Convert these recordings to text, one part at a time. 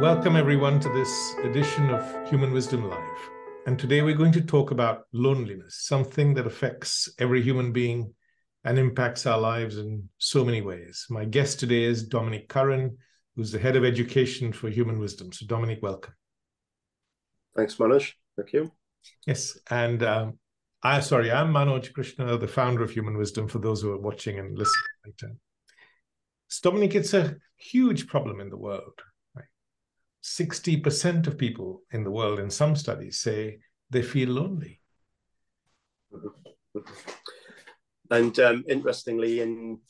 Welcome, everyone, to this edition of Human Wisdom Live. And today we're going to talk about loneliness, something that affects every human being and impacts our lives in so many ways. My guest today is Dominic Curran, who's the head of education for Human Wisdom. So, Dominic, welcome. Thanks, Manoj. Thank you. Yes, and um, I sorry, I'm Manoj Krishna, the founder of Human Wisdom. For those who are watching and listening later, so Dominic, it's a huge problem in the world. Sixty percent of people in the world, in some studies, say they feel lonely. And um, interestingly, in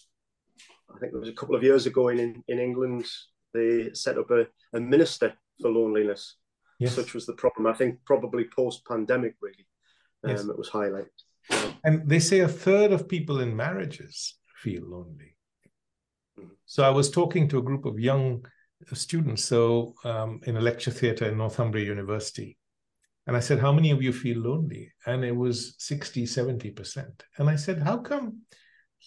I think it was a couple of years ago in in England, they set up a, a minister for loneliness yes. such was the problem. I think probably post pandemic, really, um, yes. it was highlighted. And they say a third of people in marriages feel lonely. Mm-hmm. So I was talking to a group of young students, so um, in a lecture theatre in Northumbria University. And I said, How many of you feel lonely? And it was 60, 70%. And I said, How come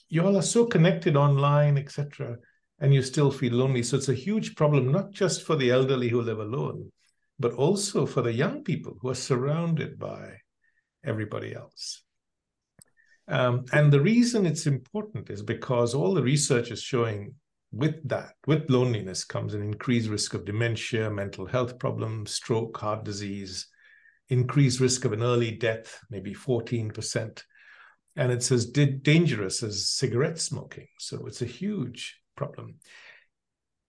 you all are so connected online, etc., and you still feel lonely? So it's a huge problem, not just for the elderly who live alone, but also for the young people who are surrounded by everybody else. Um, and the reason it's important is because all the research is showing with that, with loneliness, comes an increased risk of dementia, mental health problems, stroke, heart disease, increased risk of an early death, maybe 14%. And it's as dangerous as cigarette smoking. So it's a huge problem.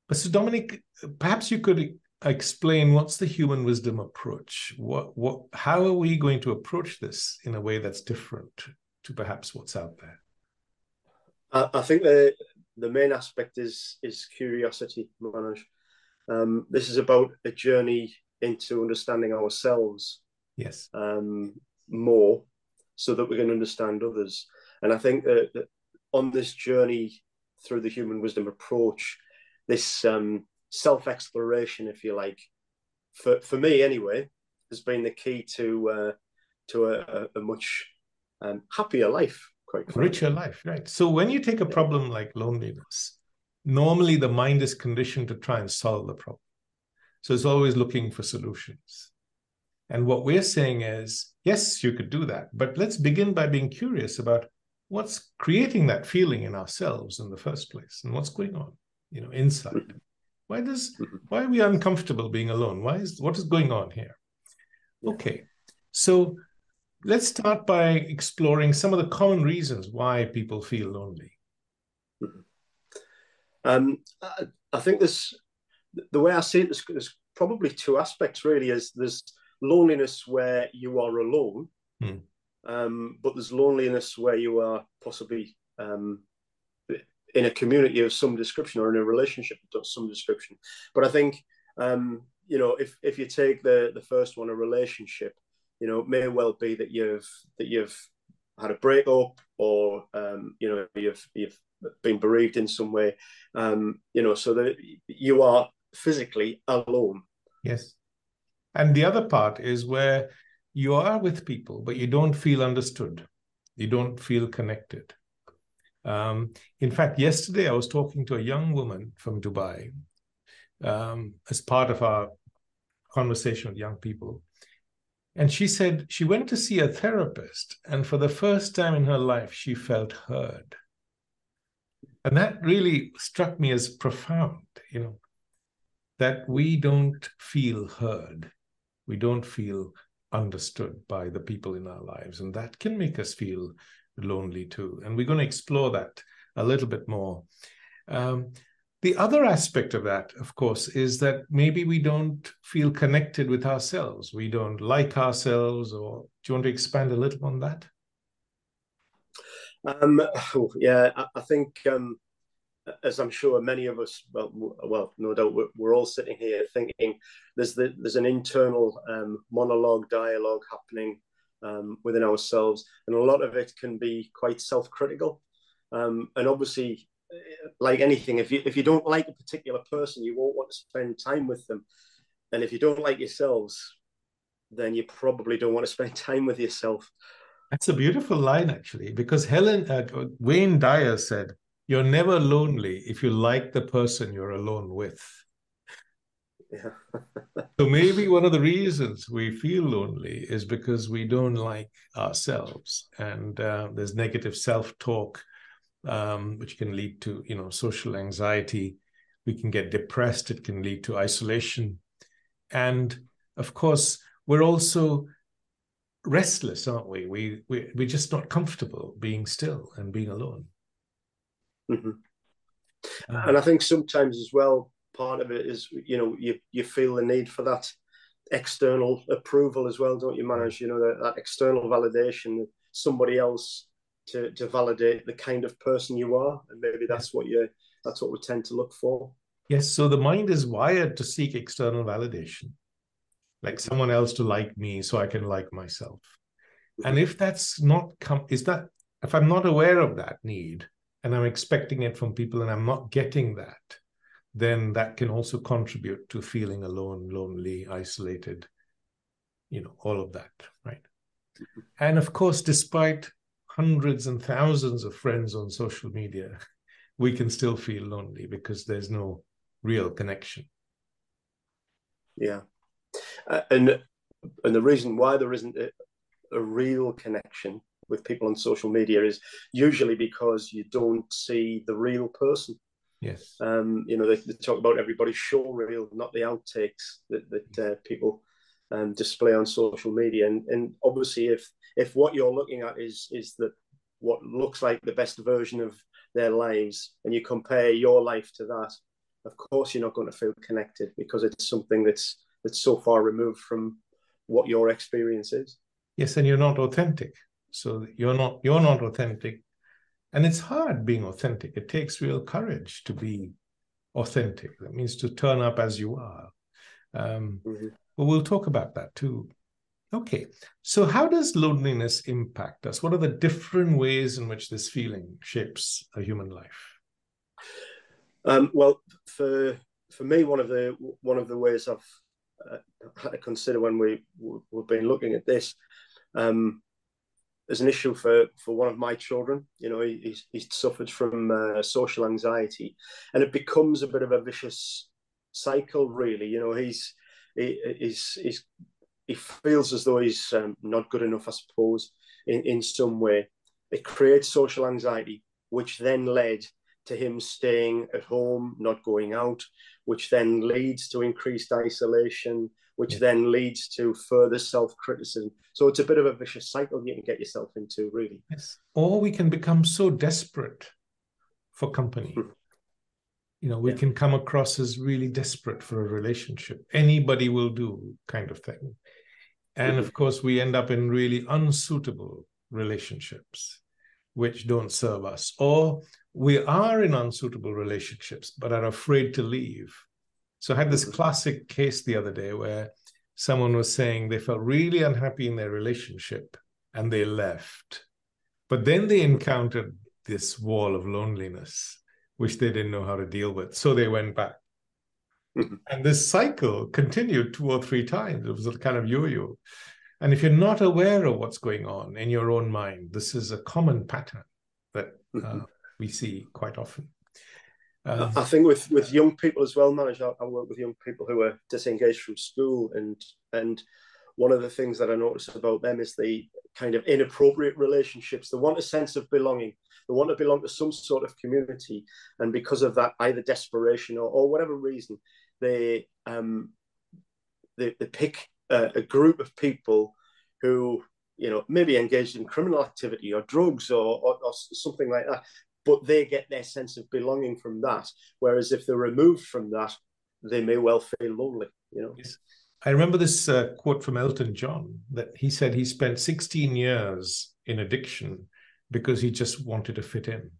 But so, Dominic, perhaps you could explain what's the human wisdom approach what what how are we going to approach this in a way that's different to perhaps what's out there i, I think the the main aspect is is curiosity manoj. Um, this is about a journey into understanding ourselves yes. um, more so that we can understand others. And i think that, that on this journey through the human wisdom approach this um, self exploration, if you like, for for me anyway, has been the key to uh, to a, a much um, happier life, quite frankly. richer life, right? So when you take a problem like loneliness, normally the mind is conditioned to try and solve the problem, so it's always looking for solutions. And what we're saying is, yes, you could do that, but let's begin by being curious about what's creating that feeling in ourselves in the first place and what's going on, you know, inside. Why does mm-hmm. why are we uncomfortable being alone? Why is what is going on here? Okay, so let's start by exploring some of the common reasons why people feel lonely. Mm-hmm. Um, I, I think this the way I see it, there's, there's, probably two aspects really. Is there's loneliness where you are alone, hmm. um, but there's loneliness where you are possibly um, in a community of some description or in a relationship of some description. But I think um, you know if if you take the the first one, a relationship, you know, it may well be that you've that you've had a breakup or um, you know you've you've been bereaved in some way, um, you know, so that you are physically alone. Yes, and the other part is where you are with people, but you don't feel understood. You don't feel connected um, in fact, yesterday I was talking to a young woman from Dubai um, as part of our conversation with young people. And she said she went to see a therapist, and for the first time in her life, she felt heard. And that really struck me as profound, you know, that we don't feel heard. We don't feel understood by the people in our lives. And that can make us feel lonely too. And we're going to explore that a little bit more. Um, the other aspect of that, of course, is that maybe we don't feel connected with ourselves. We don't like ourselves, or do you want to expand a little on that? Um, yeah, I, I think, um, as I'm sure many of us, well, well no doubt, we're, we're all sitting here thinking there's the, there's an internal um, monologue, dialogue happening um, within ourselves, and a lot of it can be quite self-critical. Um, and obviously, like anything, if you if you don't like a particular person, you won't want to spend time with them. And if you don't like yourselves, then you probably don't want to spend time with yourself. That's a beautiful line, actually, because Helen uh, Wayne Dyer said, "You're never lonely if you like the person you're alone with." Yeah. so maybe one of the reasons we feel lonely is because we don't like ourselves, and uh, there's negative self-talk, um, which can lead to you know social anxiety. We can get depressed. It can lead to isolation, and of course, we're also restless, aren't we? We we we're just not comfortable being still and being alone. Mm-hmm. Um, and I think sometimes as well, part of it is you know you you feel the need for that external approval as well, don't you, Manoj? You know that, that external validation, somebody else to to validate the kind of person you are, and maybe that's what you that's what we tend to look for. Yes, so the mind is wired to seek external validation like someone else to like me so I can like myself. And if that's not come, is that if I'm not aware of that need and I'm expecting it from people and I'm not getting that, then that can also contribute to feeling alone, lonely, isolated, you know, all of that, right? And of course, despite hundreds and thousands of friends on social media, we can still feel lonely because there's no real connection. Yeah. Uh, and and the reason why there isn't a, a, real connection with people on social media is usually because you don't see the real person. Yes. Um, you know, they, they talk about everybody's show reel, not the outtakes that that uh, people um, display on social media. And and obviously, if if what you're looking at is is that what looks like the best version of their lives, and you compare your life to that, of course you're not going to feel connected because it's something that's that's so far removed from what your experience is. Yes and you're not authentic. So you're not you're not authentic. And it's hard being authentic. It takes real courage to be authentic. That means to turn up as you are. Um, mm-hmm. But we'll talk about that too okay so how does loneliness impact us what are the different ways in which this feeling shapes a human life um, well for for me one of the one of the ways i've uh, had to consider when we we've been looking at this. Um, as an issue for for one of my children. You know, he, he's, he's suffered from uh, social anxiety, and it becomes a bit of a vicious cycle. Really, you know, he's he, he's, he's he feels as though he's um, not good enough, I suppose, in in some way. It creates social anxiety, which then led to him staying at home, not going out, which then leads to increased isolation, which yeah. then leads to further self criticism. So it's a bit of a vicious cycle you can get yourself into, really. Yes. Or we can become so desperate for company. You know, we yeah. can come across as really desperate for a relationship. Anybody will do, kind of thing. And mm-hmm. of course, we end up in really unsuitable relationships which don't serve us. Or we are in unsuitable relationships but are afraid to leave. So I had this classic case the other day where someone was saying they felt really unhappy in their relationship and they left. But then they encountered this wall of loneliness, which they didn't know how to deal with. So they went back. Mm-hmm. And this cycle continued two or three times. It was a kind of yo yo. And if you're not aware of what's going on in your own mind, this is a common pattern that uh, mm-hmm we see quite often. Um, I think with with young people as well, Manoj. I, I work with young people who are disengaged from school, and and one of the things that I notice about them is the kind of inappropriate relationships. They want a sense of belonging. They want to belong to some sort of community, and because of that, either desperation or, or whatever reason, they um they, they pick a, a group of people who you know maybe engaged in criminal activity or drugs or, or, or something like that but they get their sense of belonging from that. Whereas if they're removed from that, they may well feel lonely. You know. Yes. I remember this uh, quote from Elton John that he said he spent 16 years in addiction because he just wanted to fit in.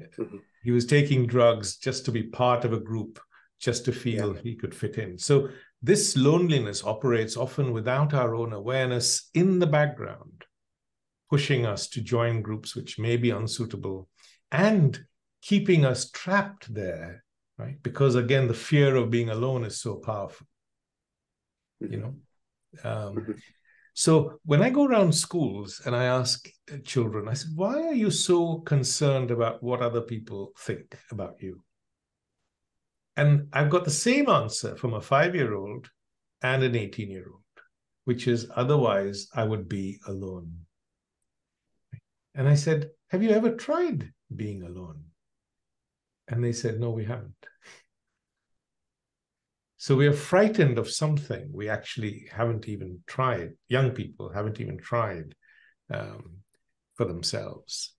Mm-hmm. He was taking drugs just to be part of a group, just to feel yeah. he could fit in. So this loneliness operates often without our own awareness in the background pushing us to join groups which may be unsuitable and keeping us trapped there right because again the fear of being alone is so powerful mm-hmm. you know um, mm-hmm. So when i go around schools and i ask uh, children i said why are you so concerned about what other people think about you And I've got the same answer from a five year old and an 18 year old, which is otherwise I would be alone. And I said, Have you ever tried being alone? And they said, No, we haven't. So we are frightened of something we actually haven't even tried. Young people haven't even tried um, for themselves.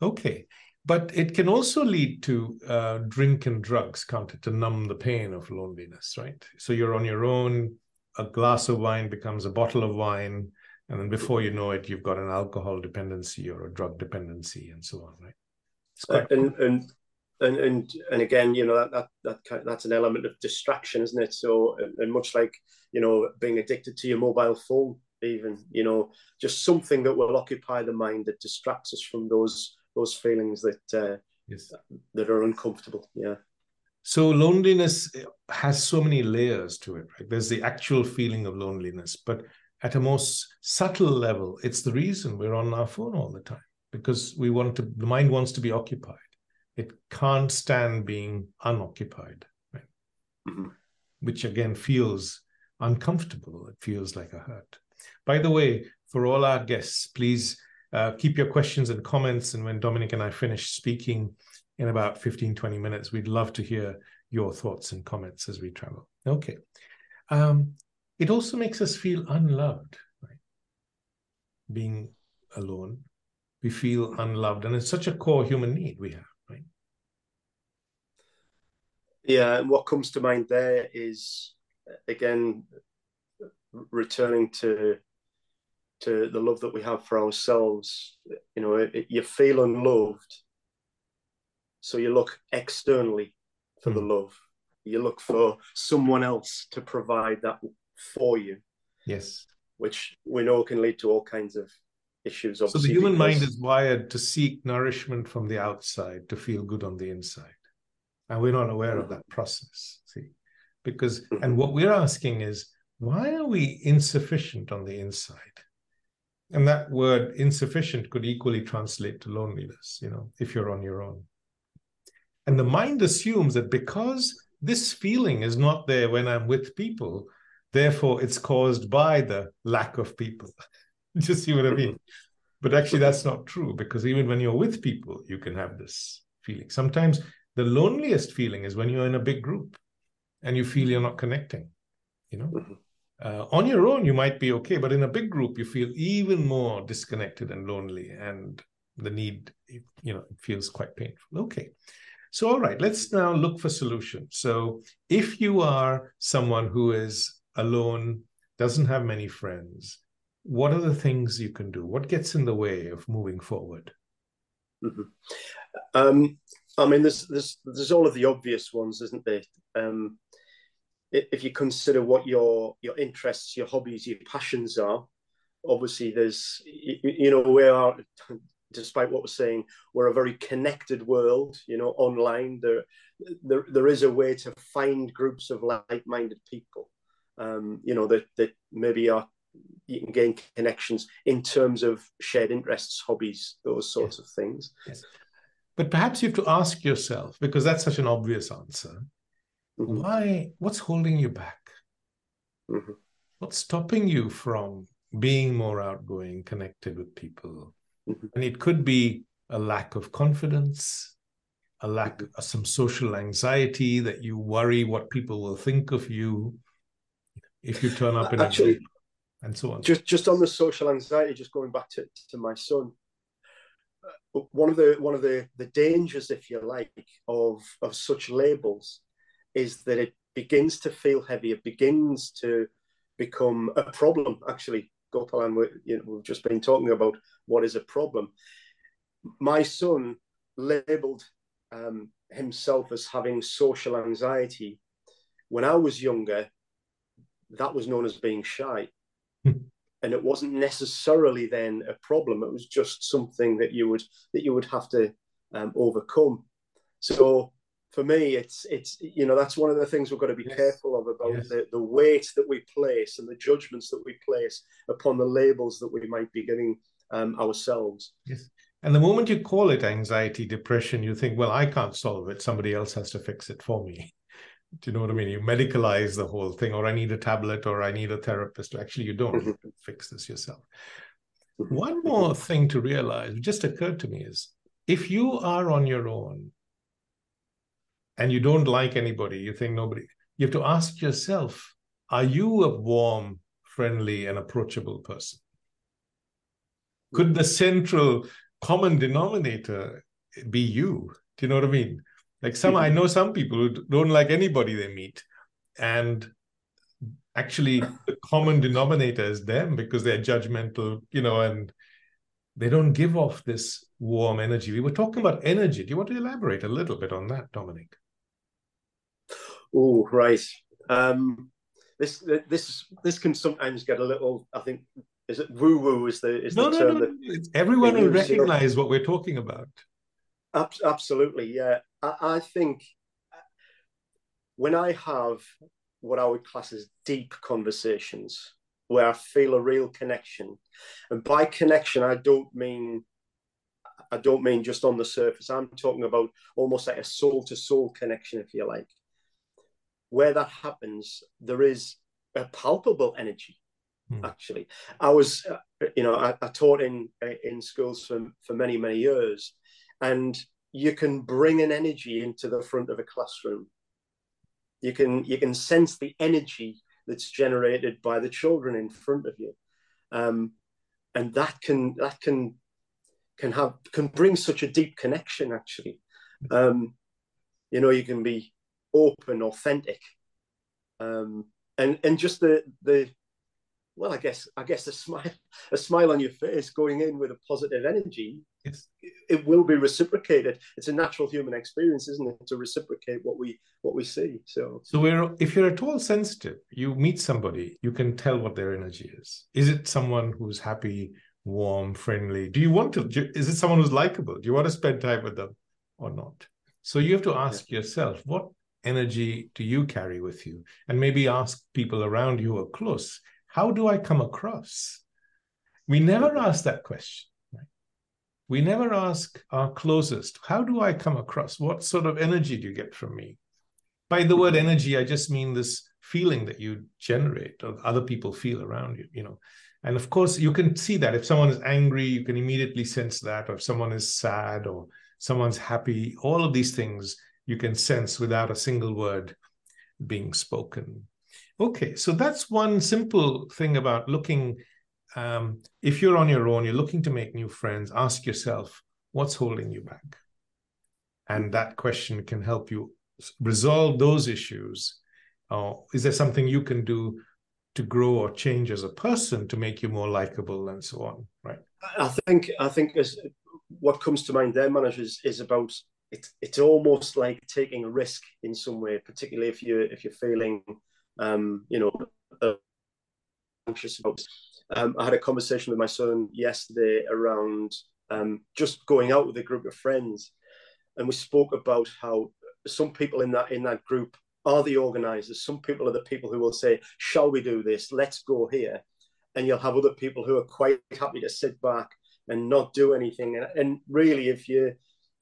Okay. But it can also lead to uh, drink and drugs, can't it, to numb the pain of loneliness, right? So you're on your own, a glass of wine becomes a bottle of wine, and then before you know it, you've got an alcohol dependency or a drug dependency, and so on, right? Uh, and and and and and again, you know that that that that's an element of distraction, isn't it? So, and much like you know being addicted to your mobile phone, even you know just something that will occupy the mind that distracts us from those those feelings that uh, yes. that are uncomfortable. Yeah. So loneliness has so many layers to it, right? There's the actual feeling of loneliness, but at a most subtle level, it's the reason we're on our phone all the time because we want to. The mind wants to be occupied. It can't stand being unoccupied, right? Mm-hmm. Which again feels uncomfortable. It feels like a hurt. By the way, for all our guests, please uh, keep your questions and comments. And when Dominic and I finish speaking in about 15, 20 minutes, we'd love to hear your thoughts and comments as we travel. Okay. Um, it also makes us feel unloved, right? Being alone, we feel unloved. And it's such a core human need we have? Yeah. And what comes to mind there is, again, returning to to the love that we have for ourselves. You know, it, it, you feel unloved, so you look externally for mm. the hmm. love. You look for someone else to provide that for you. Yes, which we know can lead to all kinds of issues. So the human because... mind is wired to seek nourishment from the outside to feel good on the inside, and we're not aware of that process. See, because mm-hmm. and what we're asking is why are we insufficient on the inside? And that word insufficient could equally translate to loneliness, you know, if you're on your own. And the mind assumes that because this feeling is not there when I'm with people, therefore it's caused by the lack of people. you see what I mean? But actually, that's not true because even when you're with people, you can have this feeling. Sometimes the loneliest feeling is when you're in a big group and you feel you're not connecting, you know? Mm-hmm. Uh, on your own, you might be okay, but in a big group, you feel even more disconnected and lonely, and the need, you know, it feels quite painful. Okay. So, all right, let's now look for solutions. So, if you are someone who is alone, doesn't have many friends, what are the things you can do? What gets in the way of moving forward? Mm-hmm. Um, I mean, there's there's there's all of the obvious ones, isn't there? Um, if you consider what your your interests, your hobbies, your passions are, obviously there's you know we are despite what we're saying we're a very connected world you know online there there, there is a way to find groups of like-minded people um, you know that that maybe are you can gain connections in terms of shared interests hobbies those sorts yes. of things yes. But perhaps you have to ask yourself because that's such an obvious answer Mm-hmm. Why? What's holding you back? Mm-hmm. What's stopping you from being more outgoing, connected with people? Mm-hmm. And it could be a lack of confidence, a lack mm-hmm. of some social anxiety that you worry what people will think of you if you turn up in Actually, a group and so on. Just just on the social anxiety, just going back to, to my son, one of the one of the the dangers, if you like, of of such labels is that it begins to feel heavy. It begins to become a problem. Actually, Gopalan, we, you know, we've just been talking about what is a problem. My son labelled um, himself as having social anxiety. When I was younger, that was known as being shy. And it wasn't necessarily then a problem. It was just something that you would that you would have to um, overcome. So for me, it's it's you know that's one of the things we've got to be yes. careful of about yes. the, the weight that we place and the judgments that we place upon the labels that we might be giving um, ourselves. Yes. And the moment you call it anxiety, depression, you think, well, I can't solve it. Somebody else has to fix it for me. Do you know what I mean? You medicalize the whole thing, or I need a tablet, or I need a therapist. Actually, you don't. Mm-hmm. You fix this yourself. Mm-hmm. One mm-hmm. more thing to realize, just occurred to me, is if you are on your own and you don't like anybody, you think nobody, you have to ask yourself, are you a warm, friendly, and approachable person? Could the central common denominator be you? Do you know what I mean? Like some, I know some people who don't like anybody they meet, and actually the common denominator is them because they're judgmental, you know, and they don't give off this warm energy. We were talking about energy. Do you want to elaborate a little bit on that, Dominic? Oh, right. Um, this this this can sometimes get a little. I think is it woo woo is the is no, the no, term no, that everyone will recognize what we're talking about. Absolutely, yeah. I, I think when I have what I would class as deep conversations where I feel a real connection, and by connection I don't mean I don't mean just on the surface. I'm talking about almost like a soul to soul connection, if you like. Where that happens, there is a palpable energy. Hmm. Actually, I was, uh, you know, I, I taught in in schools for for many many years, and you can bring an energy into the front of a classroom. You can you can sense the energy that's generated by the children in front of you. Um, and that can that can can have can bring such a deep connection actually. Um, you know you can be open authentic. Um, and and just the the well i guess i guess a smile a smile on your face going in with a positive energy yes. it will be reciprocated. It's a natural human experience isn't it to reciprocate what we what we see so. So we're if you're at all sensitive you meet somebody you can tell what their energy is. Is it someone who's happy warm friendly? Do you want to is it someone who's likable? Do you want to spend time with them or not? So you have to ask yeah. yourself what energy do you carry with you? And maybe ask people around you who are close how do i come across we never ask that question we never ask our closest, how do I come across? What sort of energy do you get from me? By the word mm-hmm. energy, I just mean this feeling that you generate or other people feel around you, you know. And of course, you can see that if someone is angry, you can immediately sense that, or if someone is sad or someone's happy, all of these things you can sense without a single word being spoken. Okay, so that's one simple thing about looking um, if you're on your own, you're looking to make new friends, ask yourself, what's holding you back? And that question can help you resolve those issues. Is there something you can do to grow or change as a person to make you more likable and so on? Right. I think I think as what comes to mind there, managers, is about it's it's almost like taking a risk in some way, particularly if you're if you're feeling um, you know uh, anxious about um, I had a conversation with my son yesterday around um, just going out with a group of friends, and we spoke about how some people in that in that group are the organizers. Some people are the people who will say, "Shall we do this? Let's go here," and you'll have other people who are quite happy to sit back and not do anything. And, and really, if you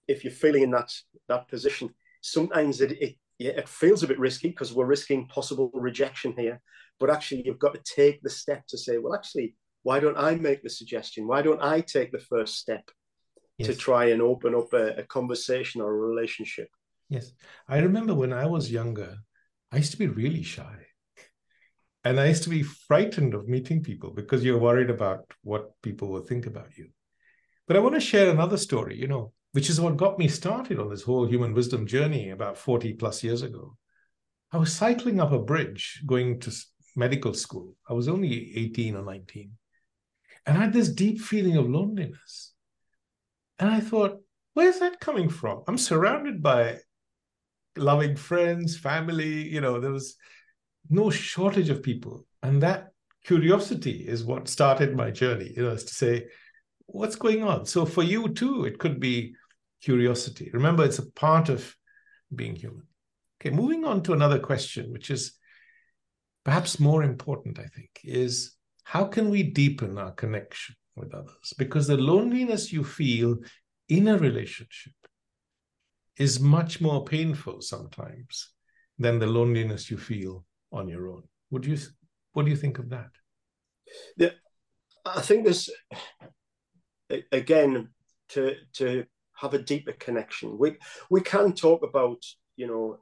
if you're feeling in that that position, sometimes it, it yeah, it feels a bit risky because we're risking possible rejection here. But actually, you've got to take the step to say, well, actually, why don't I make the suggestion? Why don't I take the first step yes. to try and open up a, a conversation or a relationship? Yes. I remember when I was younger, I used to be really shy. And I used to be frightened of meeting people because you're worried about what people will think about you. But I want to share another story. You know, which is what got me started on this whole human wisdom journey about 40 plus years ago. I was cycling up a bridge going to medical school. I was only 18 or 19. And I had this deep feeling of loneliness. And I thought, where's that coming from? I'm surrounded by loving friends, family, you know, there was no shortage of people. And that curiosity is what started my journey, you know, is to say, what's going on? So for you too, it could be curiosity. Remember, it's a part of being human. Okay, moving on to another question, which is perhaps more important, I think, is how can we deepen our connection with others? Because the loneliness you feel in a relationship is much more painful sometimes than the loneliness you feel on your own. Would you what do you think of that? Yeah, I think there's again to to have a deeper connection. We we can talk about you know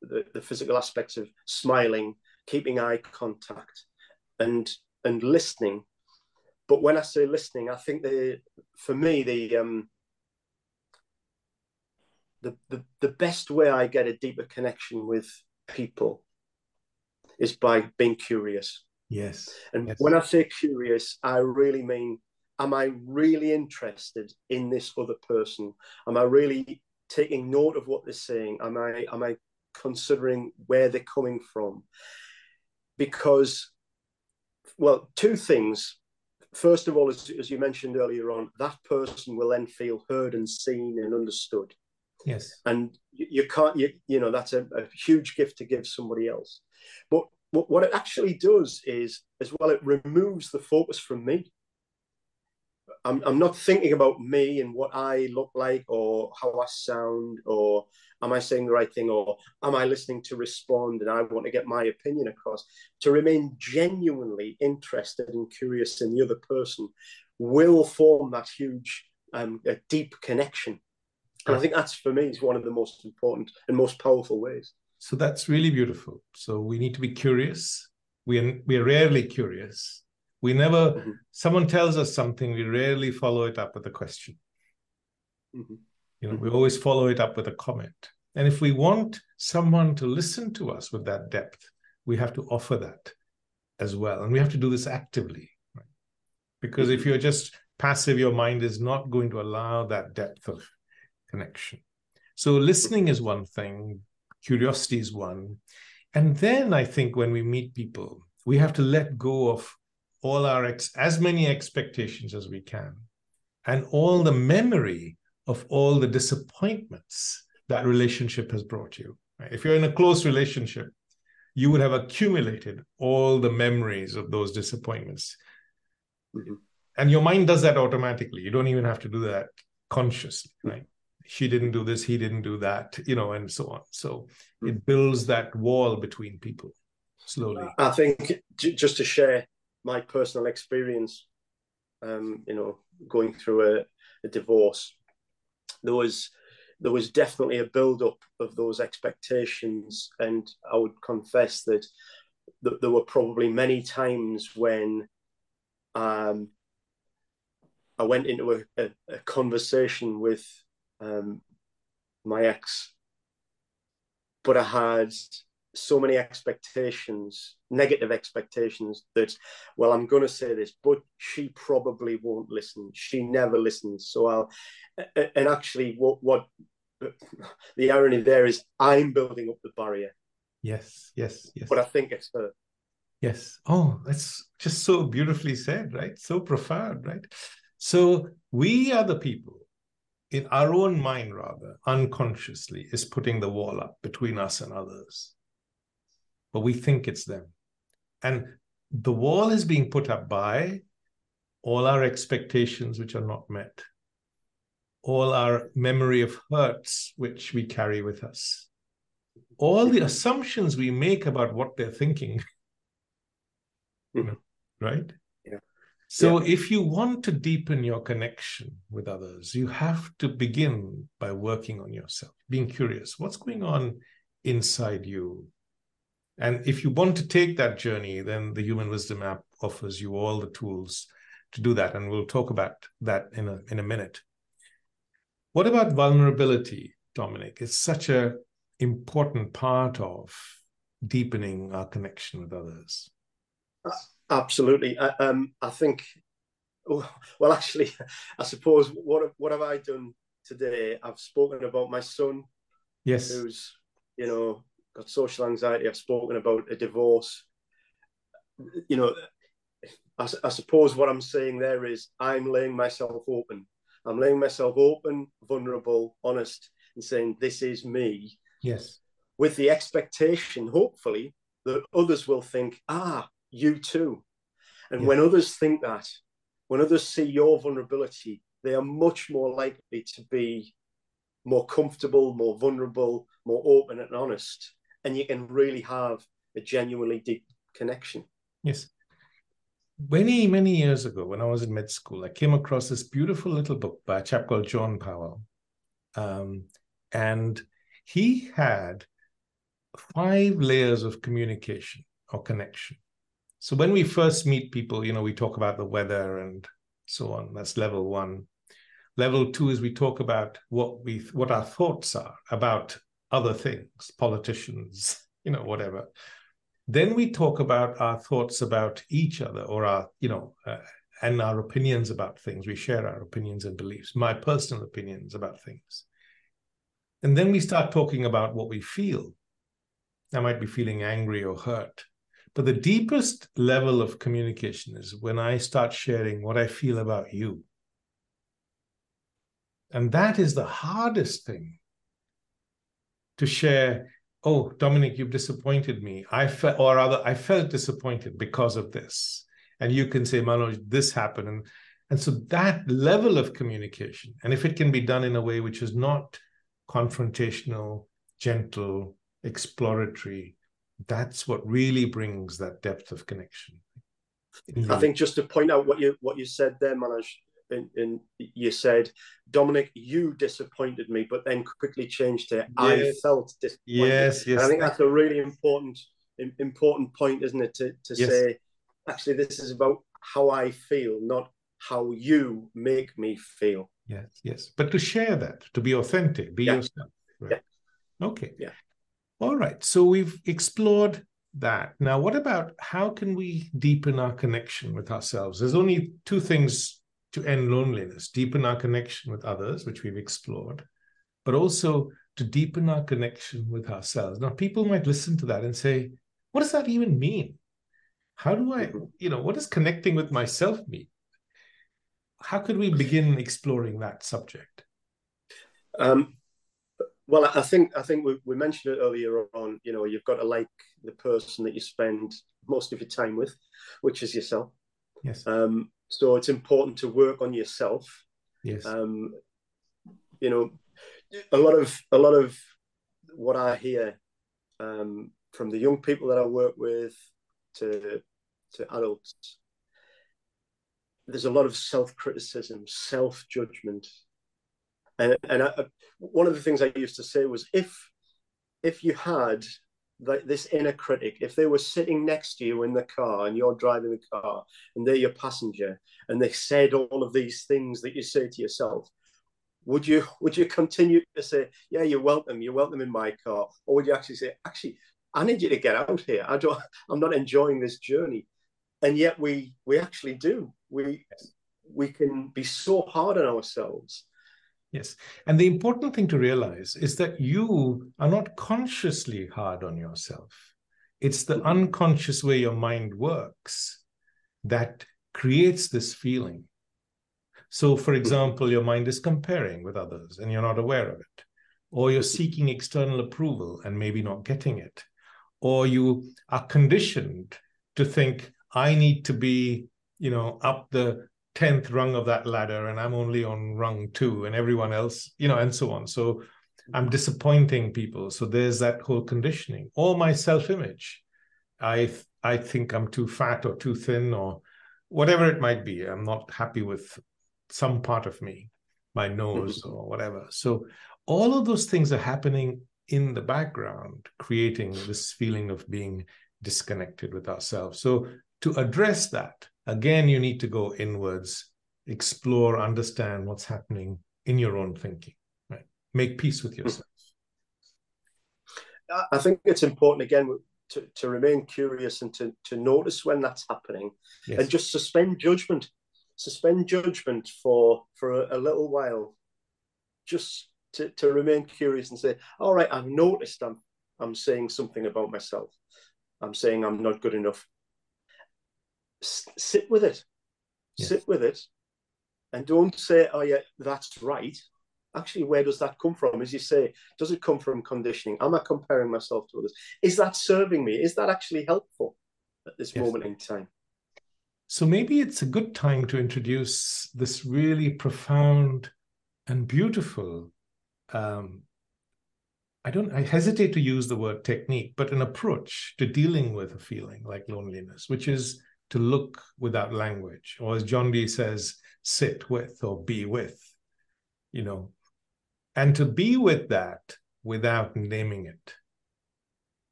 the, the physical aspects of smiling, keeping eye contact, and and listening. But when I say listening, I think the for me the um the, the the best way I get a deeper connection with people is by being curious. Yes. And yes. when I say curious, I really mean am I really interested in this other person? Am I really taking note of what they're saying? Am I am I considering where they're coming from? Because well, two things. First of all, as, as you mentioned earlier on, that person will then feel heard and seen and understood. Yes. And you, you can't, you, you know, that's a, a huge gift to give somebody else. But what it actually does is, as well, it removes the focus from me. I'm, I'm not thinking about me and what I look like or how I sound or am I saying the right thing or am I listening to respond and I want to get my opinion across. To remain genuinely interested and curious in the other person will form that huge, um, a deep connection. And I think that's for me is one of the most important and most powerful ways. So that's really beautiful. So we need to be curious. We are, we are rarely curious. We never, mm-hmm. someone tells us something, we rarely follow it up with a question. Mm-hmm. You know, mm-hmm. we always follow it up with a comment. And if we want someone to listen to us with that depth, we have to offer that as well. And we have to do this actively. Right? Because if mm-hmm. you're just passive, your mind is not going to allow that depth of connection. So listening is one thing, curiosity is one. And then I think when we meet people, we have to let go of all our ex- as many expectations as we can and all the memory of all the disappointments that relationship has brought you. If you're in a close relationship, you would have accumulated all the memories of those disappointments. Mm-hmm. And your mind does that automatically. You don't even have to do that consciously, right? she didn't do this he didn't do that you know and so on so hmm. it builds that wall between people slowly i think just to share my personal experience um you know going through a, a divorce there was there was definitely a build up of those expectations. And i would confess that, that there were probably many times when um I went into a, a, a conversation with um, my ex, but I had so many expectations, negative expectations that, well, I'm going to say this, but she probably won't listen. She never listens. So I'll, and actually, what what the irony there is, I'm building up the barrier. Yes, yes, yes. But I think it's her. Yes. Oh, that's just so beautifully said, right? So profound, right? So we are the people in our own mind, rather, unconsciously, is putting the wall up between us and others. But we think it's them. And the wall is being put up by all our expectations which are not met, all our memory of hurts which we carry with us, all the assumptions we make about what they're thinking. Mm-hmm. right? So, yeah. if you want to deepen your connection with others, you have to begin by working on yourself, being curious. What's going on inside you? And if you want to take that journey, then the Human Wisdom app offers you all the tools to do that. And we'll talk about that in a, in a minute. What about vulnerability, Dominic? It's such an important part of deepening our connection with others. Absolutely. I, um, I think, well, actually, I suppose what what have I done today? I've spoken about my son, yes, who's you know got social anxiety. I've spoken about a divorce. You know, I, I suppose what I'm saying there is I'm laying myself open. I'm laying myself open, vulnerable, honest, and saying this is me. Yes. With the expectation, hopefully, that others will think, ah, you too. And yeah. when others think that, when others see your vulnerability, they are much more likely to be more comfortable, more vulnerable, more open and honest. And you can really have a genuinely deep connection. Yes. Many, many years ago, when I was in med school, I came across this beautiful little book by a chap called John Powell. Um, and he had five layers of communication or connection. So when we first meet people, you know, we talk about the weather and so on. That's level one. Level two is we talk about what we what our thoughts are about other things, politicians, you know, whatever. Then we talk about our thoughts about each other or our, you know, uh, and our opinions about things. We share our opinions and beliefs, my personal opinions about things. And then we start talking about what we feel. I might be feeling angry or hurt. But the deepest level of communication is when I start sharing what I feel about you. And that is the hardest thing to share. Oh, Dominic, you've disappointed me. I felt, or rather, I felt disappointed because of this. And you can say, Manoj, this happened. And, and so that level of communication, and if it can be done in a way which is not confrontational, gentle, exploratory, that's what really brings that depth of connection. I think just to point out what you what you said there, Manoj, and, and you said, Dominic, you disappointed me, but then quickly changed to yes. I felt disappointed. Yes, yes. And I think that's a really important important point, isn't it? To to yes. say, actually, this is about how I feel, not how you make me feel. Yes, yes. But to share that, to be authentic, be yeah. yourself. Right? Yeah. Okay. Yeah. All right. So we've explored that. Now, what about how can we deepen our connection with ourselves? There's only two things to end loneliness deepen our connection with others, which we've explored, but also to deepen our connection with ourselves. Now, people might listen to that and say, what does that even mean? How do I, you know, what does connecting with myself mean? How could we begin exploring that subject? Um, well, I think I think we, we mentioned it earlier on. You know, you've got to like the person that you spend most of your time with, which is yourself. Yes. Um, so it's important to work on yourself. Yes. Um, you know, a lot of a lot of what I hear um, from the young people that I work with to to adults, there's a lot of self criticism, self judgment, and and I, one of the things I used to say was if if you had like this inner critic, if they were sitting next to you in the car and you're driving the car and they're your passenger and they said all of these things that you say to yourself, would you would you continue to say, yeah, you're welcome, you're welcome in my car, or would you actually say, actually, I need you to get out here. I don't, I'm not enjoying this journey, and yet we we actually do. We we can be so hard on ourselves Yes. And the important thing to realize is that you are not consciously hard on yourself. It's the unconscious way your mind works that creates this feeling. So, for example, your mind is comparing with others and you're not aware of it, or you're seeking external approval and maybe not getting it, or you are conditioned to think, I need to be, you know, up the 10th rung of that ladder and I'm only on rung two and everyone else, you know, and so on. So I'm disappointing people. So there's that whole conditioning or my self image. I, I think I'm too fat or too thin or whatever it might be. I'm not happy with some part of me, my nose mm-hmm. or whatever. So all of those things are happening in the background, creating this feeling of being disconnected with ourselves. So to address that, again, you need to go inwards, explore, understand what's happening in your own thinking, right? Make peace with hmm. yourself. I think it's important again to, to remain curious and to, to notice when that's happening yes. and just suspend judgment. Suspend judgment for for a, a little while. Just to, to remain curious and say, all right, I've noticed I'm I'm saying something about myself. I'm saying I'm not good enough sit with it, yes. sit with it, and don't say, "Oh yeah, that's right." Actually, where does that come from? As you say, does it come from conditioning? Am I comparing myself to others? Is that serving me? Is that actually helpful at this yes. moment in time? So maybe it's a good time to introduce this really profound and beautiful um, I don't, I hesitate to use the word technique, but an approach to dealing with a feeling like loneliness, which is to look without language, or as John Dee says, sit with or be with, you know, and to be with that without naming it.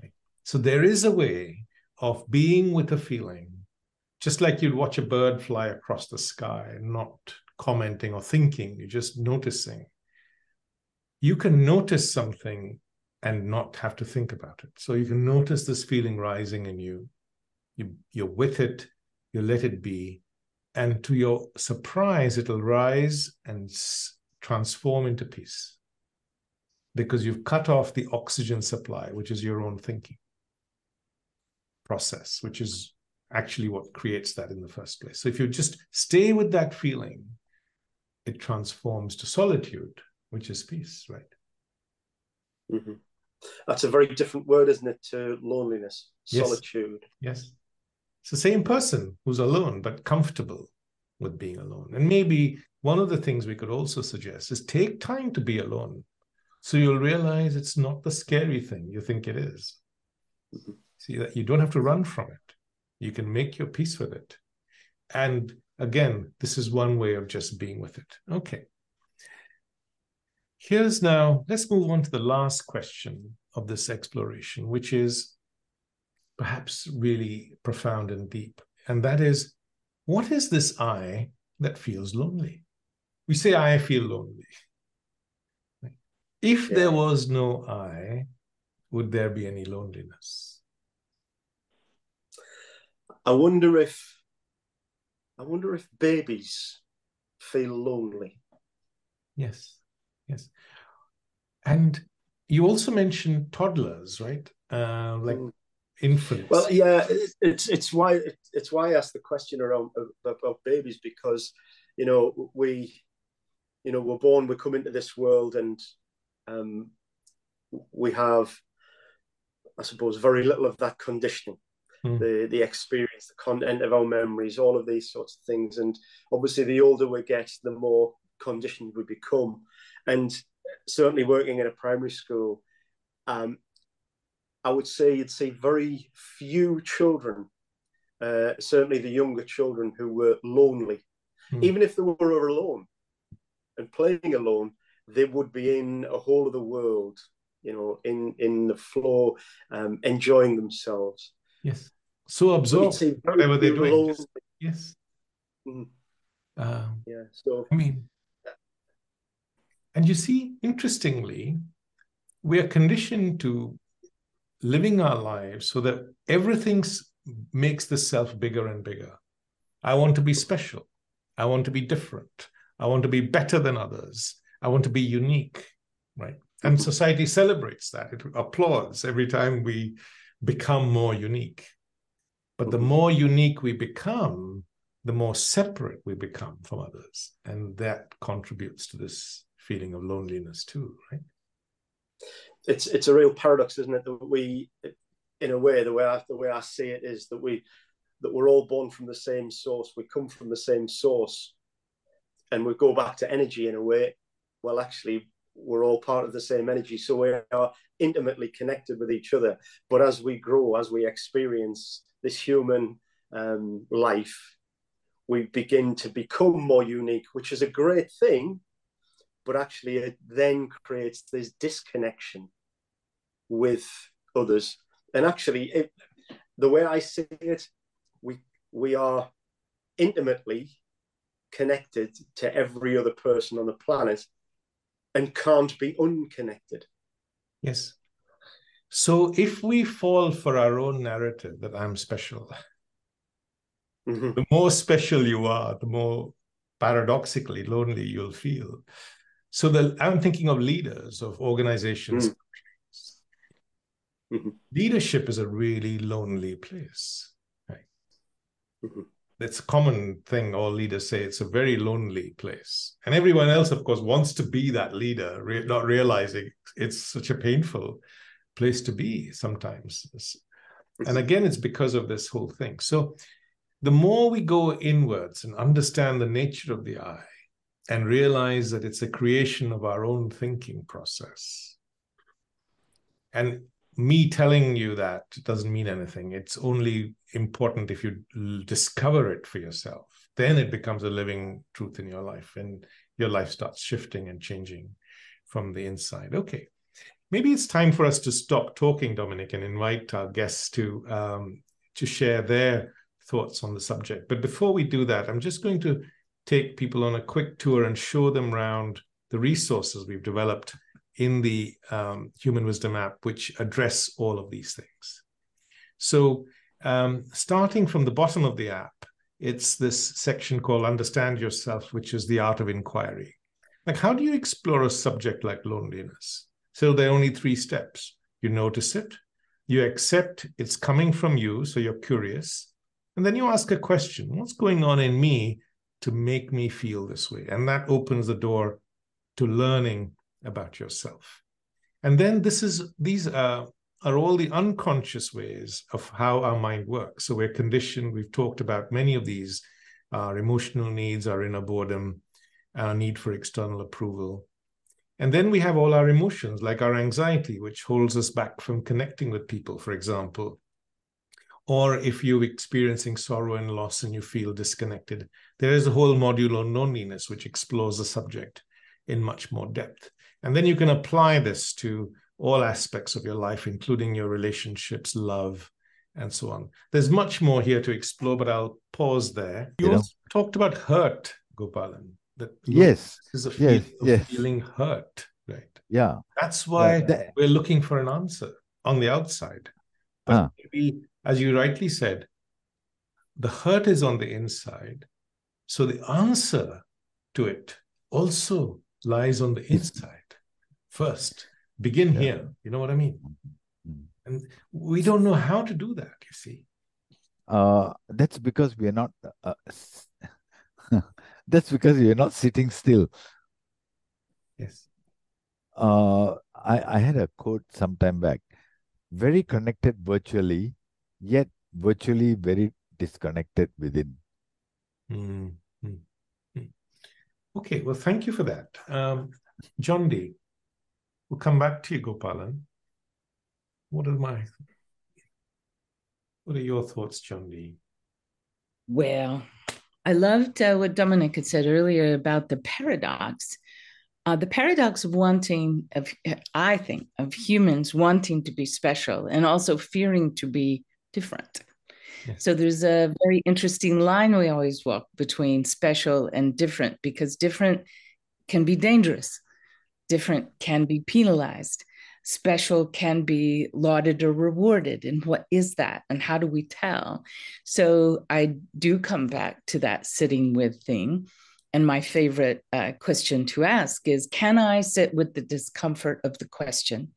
Right? So there is a way of being with a feeling, just like you'd watch a bird fly across the sky, not commenting or thinking, you're just noticing you can notice something and not have to think about it. So you can notice this feeling rising in you. You you're with it, you let it be. And to your surprise, it'll rise and transform into peace because you've cut off the oxygen supply, which is your own thinking process, which is actually what creates that in the first place. So if you just stay with that feeling, it transforms to solitude which is peace, right? Mm-hmm. That's a very different word, isn't it, to loneliness, yes. solitude. Yes. It's the same person who's alone, but comfortable with being alone. And maybe one of the things we could also suggest is take time to be alone. So you'll realize it's not the scary thing you think it is. See that you don't have to run from it. You can make your peace with it. And again, this is one way of just being with it. Okay. Here's now, let's move on to the last question of this exploration, which is perhaps really profound and deep. And that is, what is this I that feels lonely? We say, I feel lonely. If yeah. there was no I, would there be any loneliness? I wonder if I wonder if babies feel lonely. Yes. Yes. And you also mentioned toddlers, right? Uh, like mm. Infants. Well, yeah, it's it's why it's why I asked the question around about babies because you know we you know we're born, we come into this world, and um, we have, I suppose, very little of that conditioning. Mm. The the experience, the content of our memories, all of these sorts of things, and obviously, the older we get, the more conditioned we become. And certainly working in a primary school, um, I would say you'd see very few children, uh, certainly the younger children, who were lonely. Mm. Even if they were alone and playing alone, they would be in a whole of the world, you know, in in the flow, um, enjoying themselves. Yes. So absorbed whatever they're doing. yes. Mm. Um, yeah. So I mean, and you see, interestingly, we are conditioned to living our lives so that everything makes the self bigger and bigger. I want to be special. I want to be different. I want to be better than others. I want to be unique, right? And society celebrates that. It applauds every time we become more unique. But the more unique we become, the more separate we become from others. And that contributes to this feeling of loneliness too, right? It's it's a real paradox, isn't it? That we, in a way, the way I, the way I see it is that we that we're all born from the same source. We come from the same source, and we go back to energy in a way. Well, actually, we're all part of the same energy, so we are intimately connected with each other. But as we grow, as we experience this human um, life, we begin to become more unique, which is a great thing but actually it then creates this disconnection with others. And actually, it, the way I see it, we we are intimately connected to every other person on the planet and can't be unconnected. Yes. So if we fall for our own narrative that I'm special, mm-hmm. the more special you are, the more paradoxically lonely you'll feel. So the, I'm thinking of leaders of organizations. Mm. Mm-hmm. Leadership is a really lonely place. Right? Mm-hmm. It's a common thing all leaders say. It's a very lonely place, and everyone else, of course, wants to be that leader, re- not realizing it's such a painful place to be sometimes. And again, it's because of this whole thing. So the more we go inwards and understand the nature of the I, and realize that it's a creation of our own thinking process. and me telling you that doesn't mean anything. It's only important if you discover it for yourself. Then it becomes a living truth in your life, and your life starts shifting and changing from the inside. Okay, maybe it's time for us to stop talking, Dominic, and invite our guests to um, to share their thoughts on the subject. But before we do that, I'm just going to take people on a quick tour and show them around the resources we've developed in the um, Human Wisdom app, which address all of these things. So, um, starting from the bottom of the app, it's this section called Understand Yourself, which is the art of inquiry. Like, how do you explore a subject like loneliness? So, there are only three steps you notice it, you accept it's coming from you, so you're curious, and then you ask a question What's going on in me to make me feel this way? And that opens the door to learning about yourself. And then this is these are, are all the unconscious ways of how our mind works. So we're conditioned, we've talked about many of these, our emotional needs, our inner boredom, our need for external approval. And then we have all our emotions, like our anxiety, which holds us back from connecting with people, for example. Or if you're experiencing sorrow and loss and you feel disconnected, there is a whole module on loneliness, which explores the subject in much more depth. And then you can apply this to all aspects of your life, including your relationships, love, and so on. There's much more here to explore, but I'll pause there. You, talked about hurt, Gopalan. That yes, is a feel yes, yes. feeling hurt, right? Yeah, that's why yeah, we're looking for an answer on the outside. But ah. maybe, as you rightly said, the hurt is on the inside, so the answer to it also lies on the inside first. Begin yeah. here. You know what I mean? Mm-hmm. And we don't know how to do that, you see. Uh, that's because we are not. Uh, that's because we are not sitting still. Yes. Uh, I, I had a quote some time back. Very connected virtually, yet virtually very disconnected within. Mm-hmm. Okay, well, thank you for that. Um, John D. We'll come back to you, Gopalan. What are my what are your thoughts, John D? Well, I loved uh, what Dominic had said earlier about the paradox. Uh, the paradox of wanting, of I think, of humans wanting to be special and also fearing to be different. Yes. So there's a very interesting line we always walk between special and different because different can be dangerous. Different can be penalized. Special can be lauded or rewarded. And what is that? And how do we tell? So i do come back to that sitting with thing and my favorite uh, question to ask is can i sit with the discomfort of the question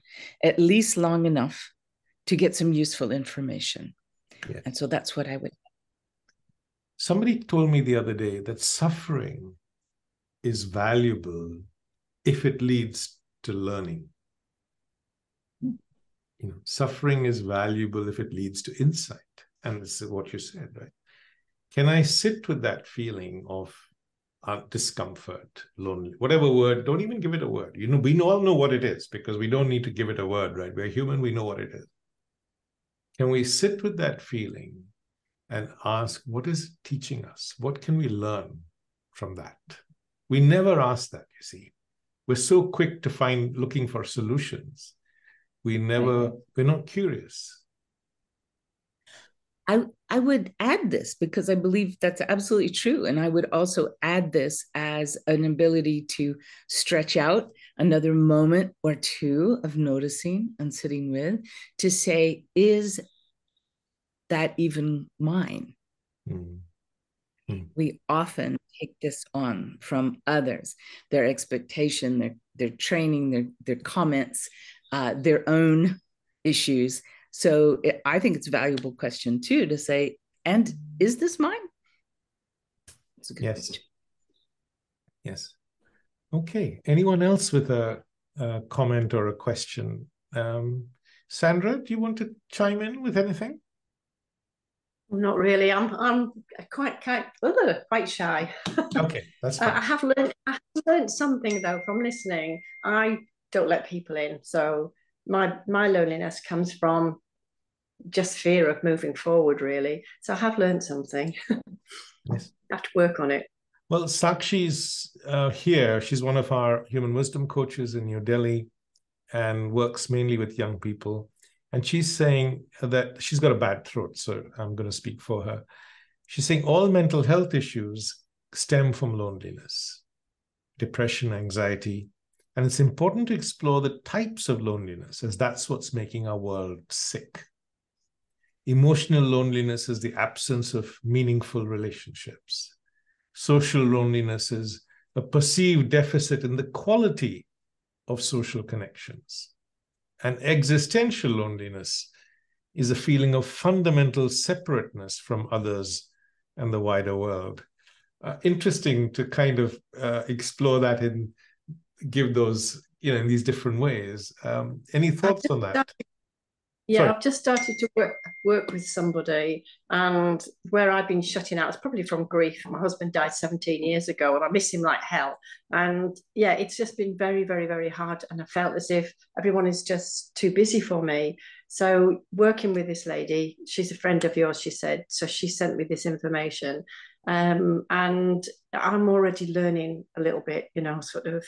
at least long enough to get some useful information and so that's what i would somebody told me the other day that suffering is valuable if it leads to learning. You know, suffering is valuable if it leads to insight. And this is what you said, right? Can I sit with that feeling of uh, discomfort, lonely, whatever word, don't even give it a word. You know, we all know what it is because we don't need to give it a word, right? We're human, we know what it is. Can we sit with that feeling and ask, what is teaching us? What can we learn from that? We never ask that, you see we're so quick to find looking for solutions we never we're not curious I, I would add this because I believe that's absolutely true. And I would also add this as an ability to stretch out another moment or two of noticing and sitting with to say, is that even mine? Mm. Mm. We often take this on from others, their expectation, their their training, their their comments, uh, their own issues. So it, I think it's a valuable question too to say, and is this mine? yes. Question. Yes. Okay. Anyone else with a, a comment or a question? Um, Sandra, do you want to chime in with anything? Not really. I'm I'm quite quite other quite shy. Okay, that's fine. I have learned I have learned something though from listening. I don't let people in, so my my loneliness comes from just fear of moving forward, really. So I have learned something. yes. I have to work on it. Well, Sakshi's uh, here. She's one of our human wisdom coaches in New Delhi and works mainly with young people. And she's saying that she's got a bad throat, so I'm going to speak for her. She's saying all mental health issues stem from loneliness, depression, anxiety. And it's important to explore the types of loneliness, as that's what's making our world sick. Emotional loneliness is the absence of meaningful relationships. Social loneliness is a perceived deficit in the quality of social connections. And existential loneliness is a feeling of fundamental separateness from others and the wider world. Uh, interesting to kind of uh, explore that and give those, you know, in these different ways. Um, any thoughts on that? Yeah, Sorry. I've just started to work work with somebody, and where I've been shutting out, it's probably from grief. My husband died 17 years ago, and I miss him like hell. And yeah, it's just been very, very, very hard. And I felt as if everyone is just too busy for me. So working with this lady, she's a friend of yours, she said. So she sent me this information, um, and I'm already learning a little bit. You know, sort of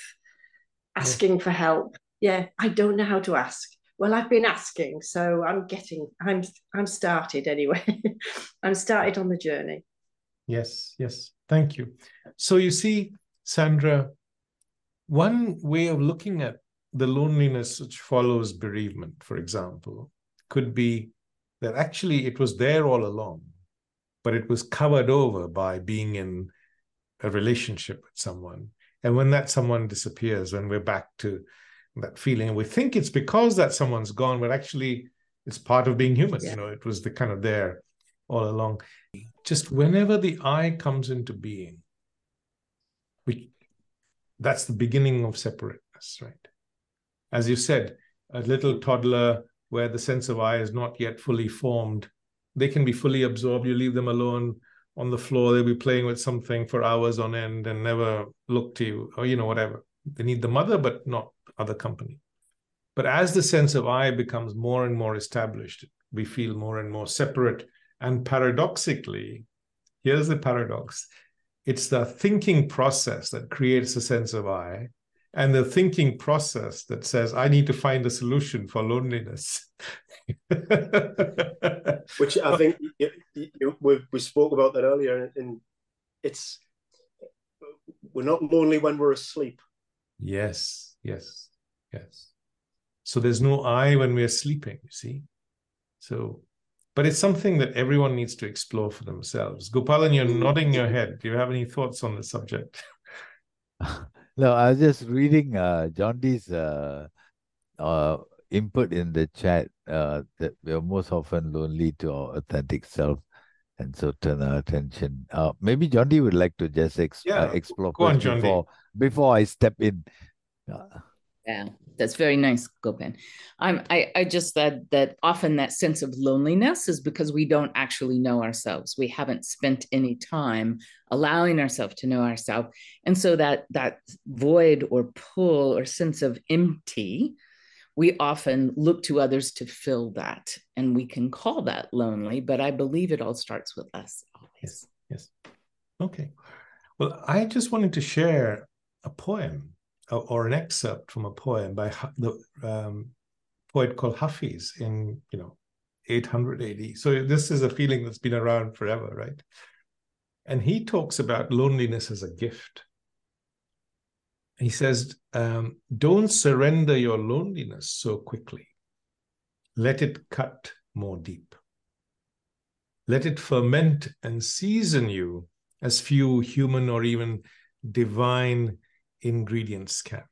asking yeah. for help. Yeah, I don't know how to ask well, I've been asking, so I'm getting, I'm, I'm started anyway. I'm started on the journey. Yes, yes. Thank you. So you see, Sandra, one way of looking at the loneliness which follows bereavement, for example, could be that actually it was there all along, but it was covered over by being in a relationship with someone. And when that someone disappears, when we're back to that feeling. and We think it's because that someone's gone, but actually it's part of being human. Yeah. You know, it was the kind of there all along. Just whenever the I comes into being, we that's the beginning of separateness, right? As you said, a little toddler where the sense of I is not yet fully formed, they can be fully absorbed. You leave them alone on the floor, they'll be playing with something for hours on end and never look to you, or you know, whatever. They need the mother, but not other company. But as the sense of I becomes more and more established, we feel more and more separate. And paradoxically, here's the paradox it's the thinking process that creates a sense of I, and the thinking process that says, I need to find a solution for loneliness. Which I think you, you, we, we spoke about that earlier, and it's we're not lonely when we're asleep. Yes, yes. Yes. So there's no I when we're sleeping, you see. So, but it's something that everyone needs to explore for themselves. Gopalan, you're mm. nodding your head. Do you have any thoughts on the subject? no, I was just reading uh, John Dee's uh, uh, input in the chat uh, that we are most often lonely to our authentic self. And so turn our attention. Uh, maybe John Dee would like to just ex- uh, yeah, uh, explore on, before, before I step in. Uh, yeah, that's very nice, Gopan. I'm, I, I just said that often that sense of loneliness is because we don't actually know ourselves. We haven't spent any time allowing ourselves to know ourselves. And so that that void or pull or sense of empty, we often look to others to fill that. And we can call that lonely, but I believe it all starts with us always. Yes. Yes. Okay. Well, I just wanted to share a poem or an excerpt from a poem by the um, poet called Hafiz in you know 800 AD. So this is a feeling that's been around forever, right? And he talks about loneliness as a gift. He says, um, "Don't surrender your loneliness so quickly. Let it cut more deep. Let it ferment and season you as few human or even divine." Ingredients can.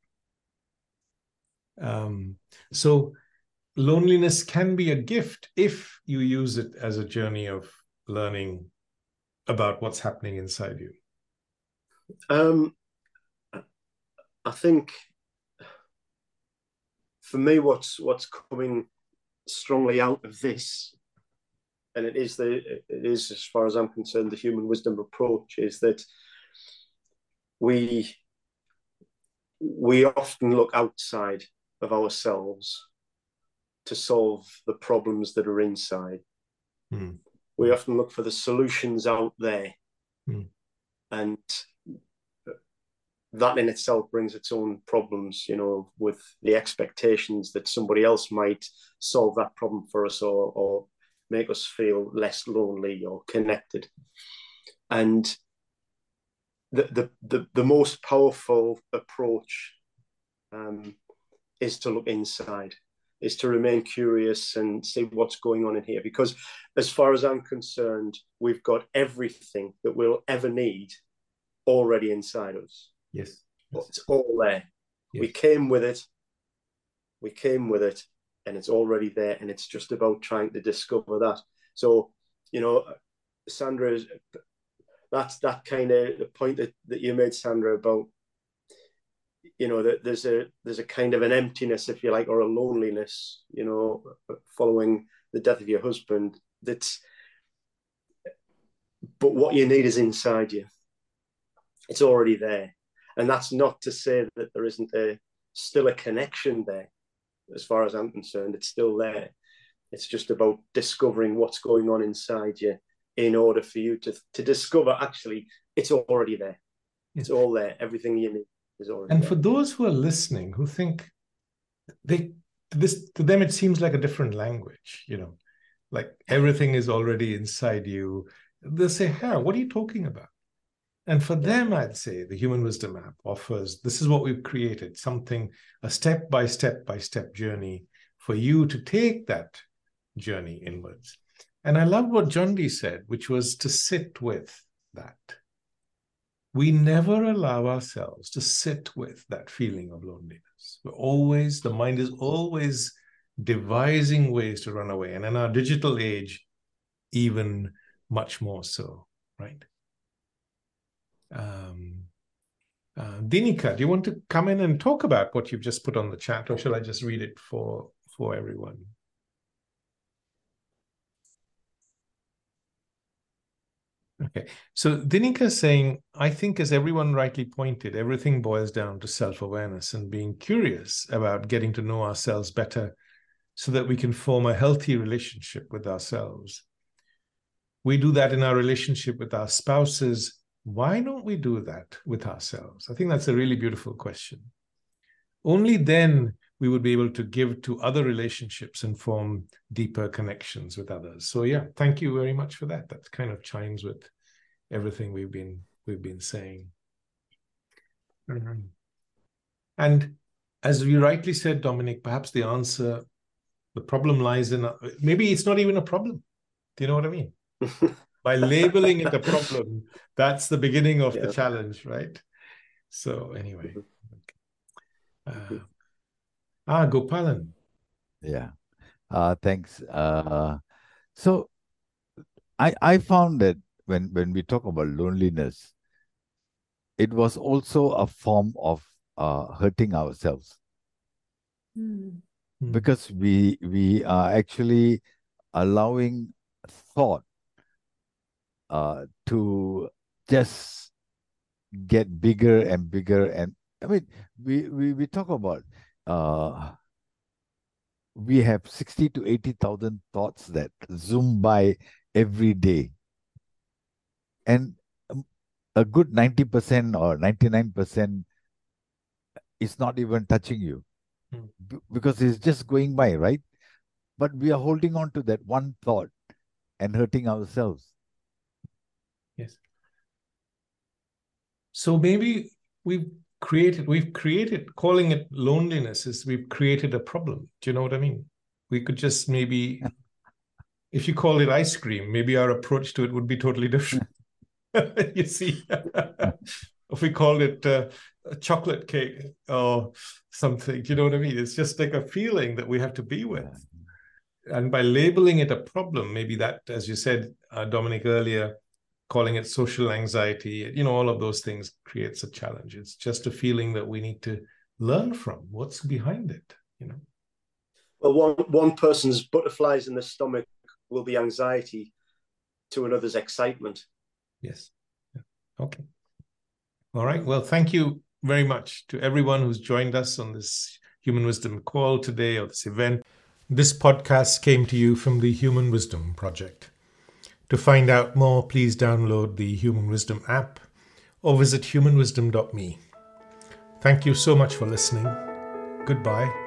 Um, so loneliness can be a gift if you use it as a journey of learning about what's happening inside you. Um, I think for me, what's what's coming strongly out of this, and it is the it is as far as I'm concerned, the human wisdom approach is that we we often look outside of ourselves to solve the problems that are inside. Mm. We often look for the solutions out there. Mm. And that in itself brings its own problems, you know, with the expectations that somebody else might solve that problem for us or, or make us feel less lonely or connected. And the the the, the most powerful approach um, is to look inside, is to remain curious and see what's going on in here. Because as far as I'm concerned, we've got everything that we'll ever need already inside us. Yes. It's all there. Yes. We came with it. We came with it, and it's already there. And it's just about trying to discover that. So, you know, Sandra, that's that kind of the point that, that you made, Sandra, about you know that there's a there's a kind of an emptiness, if you like, or a loneliness, you know, following the death of your husband. That's but what you need is inside you. It's already there. And that's not to say that there isn't a still a connection there. As far as I'm concerned, it's still there. It's just about discovering what's going on inside you in order for you to to discover actually it's already there. It's all there. Everything you need is already And there. for those who are listening who think they this to them it seems like a different language, you know, like everything is already inside you. They say, "Huh, what are you talking about?" And for them, I'd say the Human Wisdom app offers this is what we've created something, a step by step by step journey for you to take that journey inwards. And I love what John said, which was to sit with that. We never allow ourselves to sit with that feeling of loneliness. We're always, the mind is always devising ways to run away. And in our digital age, even much more so, right? Um, uh, Dinika, do you want to come in and talk about what you've just put on the chat, or shall I just read it for for everyone? Okay, so Dinika is saying, I think, as everyone rightly pointed, everything boils down to self awareness and being curious about getting to know ourselves better so that we can form a healthy relationship with ourselves. We do that in our relationship with our spouses, why don't we do that with ourselves? I think that's a really beautiful question. Only then we would be able to give to other relationships and form deeper connections with others. So yeah, thank you very much for that. That kind of chimes with everything we've been we've been saying. Mm-hmm. And as you rightly said, Dominic, perhaps the answer, the problem lies in maybe it's not even a problem. Do you know what I mean? by labeling it a problem, that's the beginning of yeah. the challenge, right? So anyway, mm-hmm. uh, ah, Gopalan. Yeah, uh, thanks. Uh, so I I found that when when we talk about loneliness, it was also a form of uh, hurting ourselves. Mm. Because we we are actually allowing thought uh, to just get bigger and bigger. And I mean, we we, we talk about uh, we have 60 to 80,000 thoughts that zoom by every day. And a good 90% or 99% is not even touching you hmm. because it's just going by, right? But we are holding on to that one thought and hurting ourselves. Yes. So maybe we've created, we've created, calling it loneliness is we've created a problem. Do you know what I mean? We could just maybe, if you call it ice cream, maybe our approach to it would be totally different. you see, if we call it uh, a chocolate cake or something, you know what I mean? It's just like a feeling that we have to be with. And by labeling it a problem, maybe that, as you said, uh, Dominic earlier, calling it social anxiety, you know, all of those things creates a challenge. It's just a feeling that we need to learn from. What's behind it, you know? Well, one one person's butterflies in the stomach will be anxiety to another's excitement. Yes. Okay. All right. Well, thank you very much to everyone who's joined us on this Human Wisdom call today or this event. This podcast came to you from the Human Wisdom Project. To find out more, please download the Human Wisdom app or visit humanwisdom.me. Thank you so much for listening. Goodbye